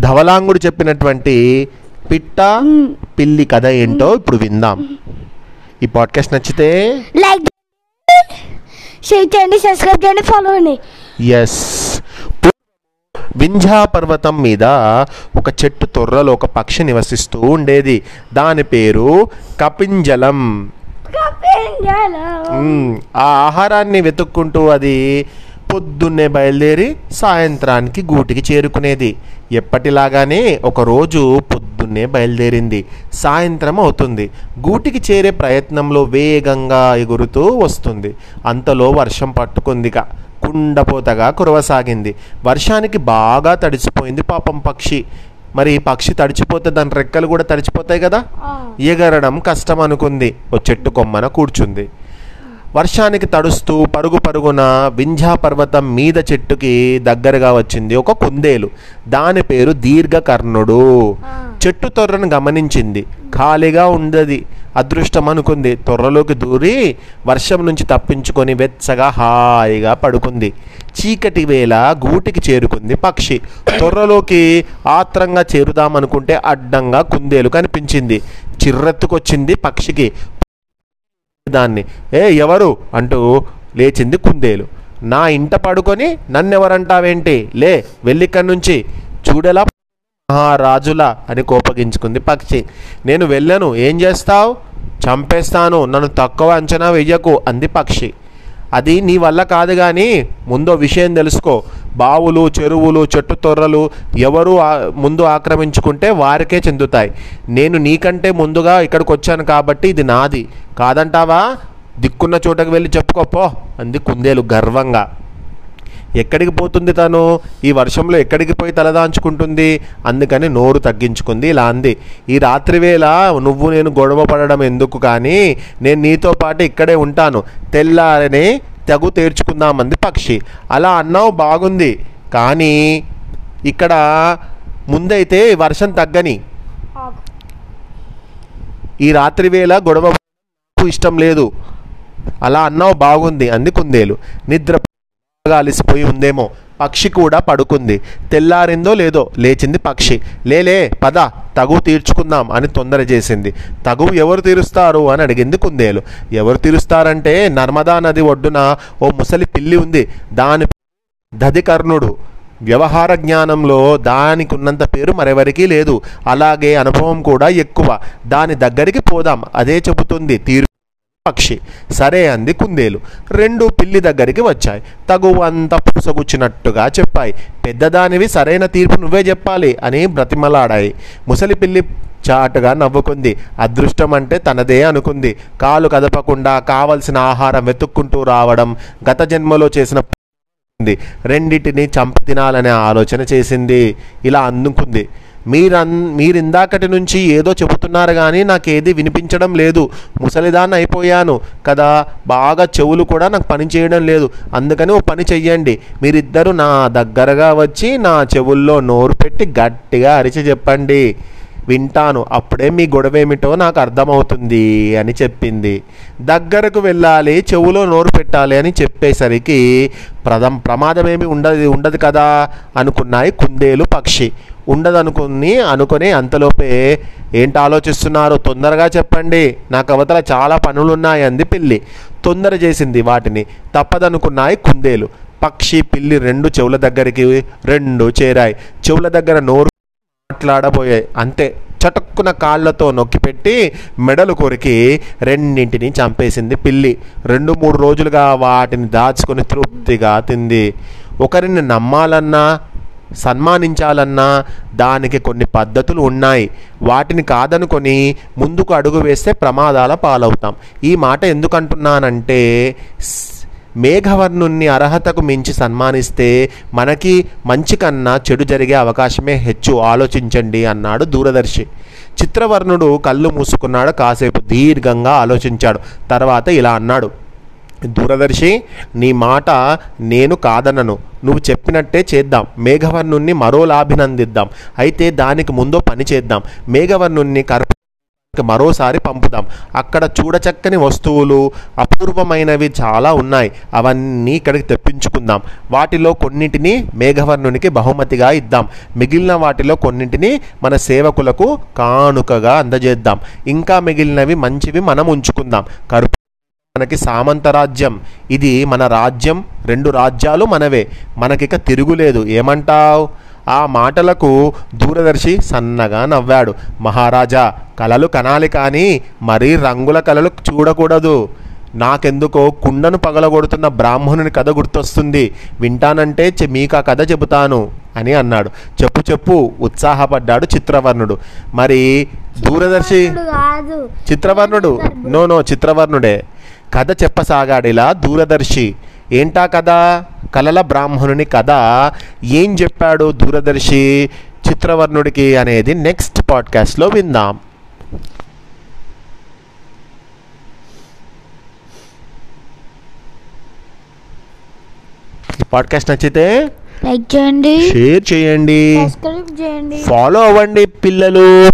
ధవలాంగుడు చెప్పినటువంటి పిట్ట పిల్లి కథ ఏంటో ఇప్పుడు విందాం. ఈ పాడ్కాస్ట్ నచ్చితే లైక్ షేర్ చేయండి సబ్స్క్రైబ్ చేయండి ఫాలో ఎస్ వింధ్యా పర్వతం మీద ఒక చెట్టు తొర్రలో ఒక పక్షి నివసిస్తూ ఉండేది. దాని పేరు కపింజలం. ఆ ఆహారాన్ని వెతుక్కుంటూ అది పొద్దున్నే బయలుదేరి సాయంత్రానికి గూటికి చేరుకునేది. ఎప్పటిలాగానే ఒకరోజు పొద్దున్నే బయలుదేరింది. సాయంత్రం అవుతుంది. గూటికి చేరే ప్రయత్నంలో వేగంగా ఎగురుతూ వస్తుంది. అంతలో వర్షం పట్టుకుందిగా కుండపోతగా కురవసాగింది. వర్షానికి బాగా తడిసిపోయింది పాపం పక్షి. మరి పక్షి తడిచిపోతే దాని రెక్కలు కూడా తడిచిపోతాయి కదా? ఎగరడం కష్టం అనుకుంది ఓ చెట్టు కొమ్మన కూర్చుంది. వర్షానికి తడుస్తూ పరుగు పరుగున వింధ్యా పర్వతం మీద చెట్టుకి దగ్గరగా వచ్చింది ఒక కుందేలు. దాని పేరు దీర్ఘకర్ణుడు. చెట్టు తొర్రను గమనించింది. ఖాళీగా ఉండది. అదృష్టం అనుకుంది. తొర్రలోకి దూరి వర్షం నుంచి తప్పించుకొని వెచ్చగా హాయిగా పడుకుంది. చీకటి వేళ గూటికి చేరుకుంది పక్షి. తొర్రలోకి ఆత్రంగా చేరుదామనుకుంటే అడ్డంగా కుందేలు కనిపించింది. చిర్రెత్తుకొచ్చింది పక్షికి. దాన్ని. ఏ ఎవరు? అంటూ లేచింది కుందేలు. నా ఇంట పడుకొని నన్నెవరంటావేంటి? లే వెళ్ళిక్కడి నుంచి చూడలా మహారాజులా అని కోపగించుకుంది పక్షి. నేను వెళ్ళను ఏం చేస్తావు? చంపేస్తాను నన్ను తక్కువ అంచనా వెయ్యకు అంది పక్షి. అది నీ వల్ల కాదు కానీ ముందో విషయం తెలుసుకో. బావులు చెరువులు చెట్టు తొర్రలు ఎవరు ముందు ఆక్రమించుకుంటే వారికే చెందుతాయి. నేను నీకంటే ముందుగా ఇక్కడికి వచ్చాను కాబట్టి ఇది నాది. కాదంటావా? దిక్కున్న చోటకు వెళ్ళి చెప్పుకోపో అంది కుందేలు గర్వంగా. ఎక్కడికి పోతుంది తను? ఈ వర్షంలో ఎక్కడికి పోయి తలదాంచుకుంటుంది అందుకని నోరు తగ్గించుకుంది. ఇలా అంది. ఈ రాత్రి వేళ నువ్వు నేను గొడవ పడడం ఎందుకు కానీ నేను నీతో పాటు ఇక్కడే ఉంటాను. తెల్లారని తెగు తీర్చుకుందామంది పక్షి. అలా అన్నావు బాగుంది. కానీ ఇక్కడ ముందైతే వర్షం తగ్గని. ఈ రాత్రి వేళ గొడవ ఇష్టం లేదు. అలా అన్నావు బాగుంది అంది కుందేలు. నిద్ర అలసిపోయి ఉందేమో. పక్షి కూడా పడుకుంది. తెల్లారిందో లేదో లేచింది పక్షి. లేలే పద. తగు తీర్చుకుందాం అని తొందర చేసింది. తగు ఎవరు తీరుస్తారు అని అడిగింది కుందేలు. ఎవరు తీరుస్తారంటే నర్మదా నది ఒడ్డున ఓ ముసలి పిల్లి ఉంది. దాని దధికర్ణుడు. వ్యవహార జ్ఞానంలో దానికి ఉన్నంత పేరు మరెవరికీ లేదు. అలాగే అనుభవం కూడా ఎక్కువ. దాని దగ్గరికి పోదాం. అదే చెబుతుంది. తీరు పక్షి. సరే అంది కుందేలు. రెండు పిల్లి దగ్గరికి వచ్చాయి. తగువ అంతా పుసగుచ్చినట్టుగా చెప్పాయి. పెద్దదానివి సరైన తీర్పు నువ్వే చెప్పాలి అని బ్రతిమలాడాయి. ముసలి పిల్లి చాటుగా నవ్వుకుంది. అదృష్టం అంటే తనదే అనుకుంది. కాలు కదపకుండా కావలసిన ఆహారం వెతుక్కుంటూ రావడం గత జన్మలో చేసిన ఉంది రెండిటిని చంప తినాలనే ఆలోచన చేసింది. ఇలా అందుకుంది. మీరన్ మీరిందాకటి నుంచి ఏదో చెబుతున్నారు కానీ నాకేది వినిపించడం లేదు. ముసలిదాన్ని అయిపోయాను కదా. బాగా చెవులు కూడా నాకు పని చేయడం లేదు. అందుకని ఓ పని చెయ్యండి. మీరిద్దరూ నా దగ్గరగా వచ్చి నా చెవుల్లో నోరు పెట్టి గట్టిగా అరిచి చెప్పండి. వింటాను. అప్పుడే మీ గొడవేమిటో నాకు అర్థమవుతుంది అని చెప్పింది. దగ్గరకు వెళ్ళాలి చెవులో నోరు పెట్టాలి అని చెప్పేసరికి ప్రదం ప్రమాదమేమి ఉండదు ఉండదు కదా అనుకున్నాయి కుందేలు పక్షి. ఉండదనుకుని అనుకుని అంతలోపే ఏంటి ఆలోచిస్తున్నారు? తొందరగా చెప్పండి. నాకు అవతల చాలా పనులున్నాయి అంది పిల్లి. తొందర చేసింది వాటిని. తప్పదనుకున్నాయి కుందేలు. పక్షి పిల్లి రెండు చెవుల దగ్గరికి రెండు చేరాయి. చెవుల దగ్గర నోరు మాట్లాడబోయాయి అంతే చటుక్కున కాళ్ళతో నొక్కిపెట్టి మెడలు కొరికి రెండింటిని చంపేసింది పిల్లి. రెండు మూడు రోజులుగా వాటిని దాచుకొని తృప్తిగా తింది. ఒకరిని నమ్మాలన్నా సన్మానించాలన్నా దానికి కొన్ని పద్ధతులు ఉన్నాయి. వాటిని కాదనుకొని ముందుకు అడుగు వేస్తే ప్రమాదాల పాలవుతాం. ఈ మాట ఎందుకంటున్నానంటే మేఘవర్ణుణ్ణి అర్హతకు మించి సన్మానిస్తే మనకి మంచి కన్నా చెడు జరిగే అవకాశమే హెచ్చు. ఆలోచించండి అన్నాడు దూరదర్శి. చిత్రవర్ణుడు కళ్ళు మూసుకున్నాడు కాసేపు దీర్ఘంగా ఆలోచించాడు. తర్వాత ఇలా అన్నాడు దూరదర్శి నీ మాట నేను కాదనను. నువ్వు చెప్పినట్టే చేద్దాం. మేఘవర్ణుణ్ణి మరోలా అభినందిద్దాం అయితే దానికి ముందు పని చేద్దాం. మేఘవర్ణుణ్ణి కర్ప మరోసారి పంపుదాం. అక్కడ చూడచక్కని వస్తువులు అపూర్వమైనవి చాలా ఉన్నాయి. అవన్నీ ఇక్కడికి తెప్పించుకుందాం. వాటిలో కొన్నింటిని మేఘవర్ణునికి బహుమతిగా ఇద్దాం. మిగిలిన వాటిలో కొన్నింటిని మన సేవకులకు కానుకగా అందజేద్దాం. ఇంకా మిగిలినవి మంచివి మనం ఉంచుకుందాం. కరుపు మనకి సామంత రాజ్యం. ఇది మన రాజ్యం. రెండు రాజ్యాలు మనవే. మనకిక తిరుగులేదు. ఏమంటావు? ఆ మాటలకు దూరదర్శి సన్నగా నవ్వాడు. మహారాజా కలలు కనాలి కానీ మరీ రంగుల కలలు చూడకూడదు. నాకెందుకో కుండను పగలగొడుతున్న బ్రాహ్మణుని కథ గుర్తొస్తుంది. వింటానంటే మీకు ఆ కథ చెబుతాను అని అన్నాడు. చెప్పు చెప్పు ఉత్సాహపడ్డాడు చిత్రవర్ణుడు. మరి దూరదర్శి చిత్రవర్ణుడు. No no చిత్రవర్ణుడే. కథ చెప్పసాగాడిలా దూరదర్శి. ఏంటా కథ? కలల బ్రాహ్మణుని కథ ఏం చెప్పాడు దూరదర్శి చిత్రవర్ణుడికి అనేది నెక్స్ట్ పాడ్కాస్ట్లో విందాం. పాడ్కాస్ట్ నచ్చితే లైక్ చేయండి షేర్ చేయండి. ఫాలో అవ్వండి పిల్లలు.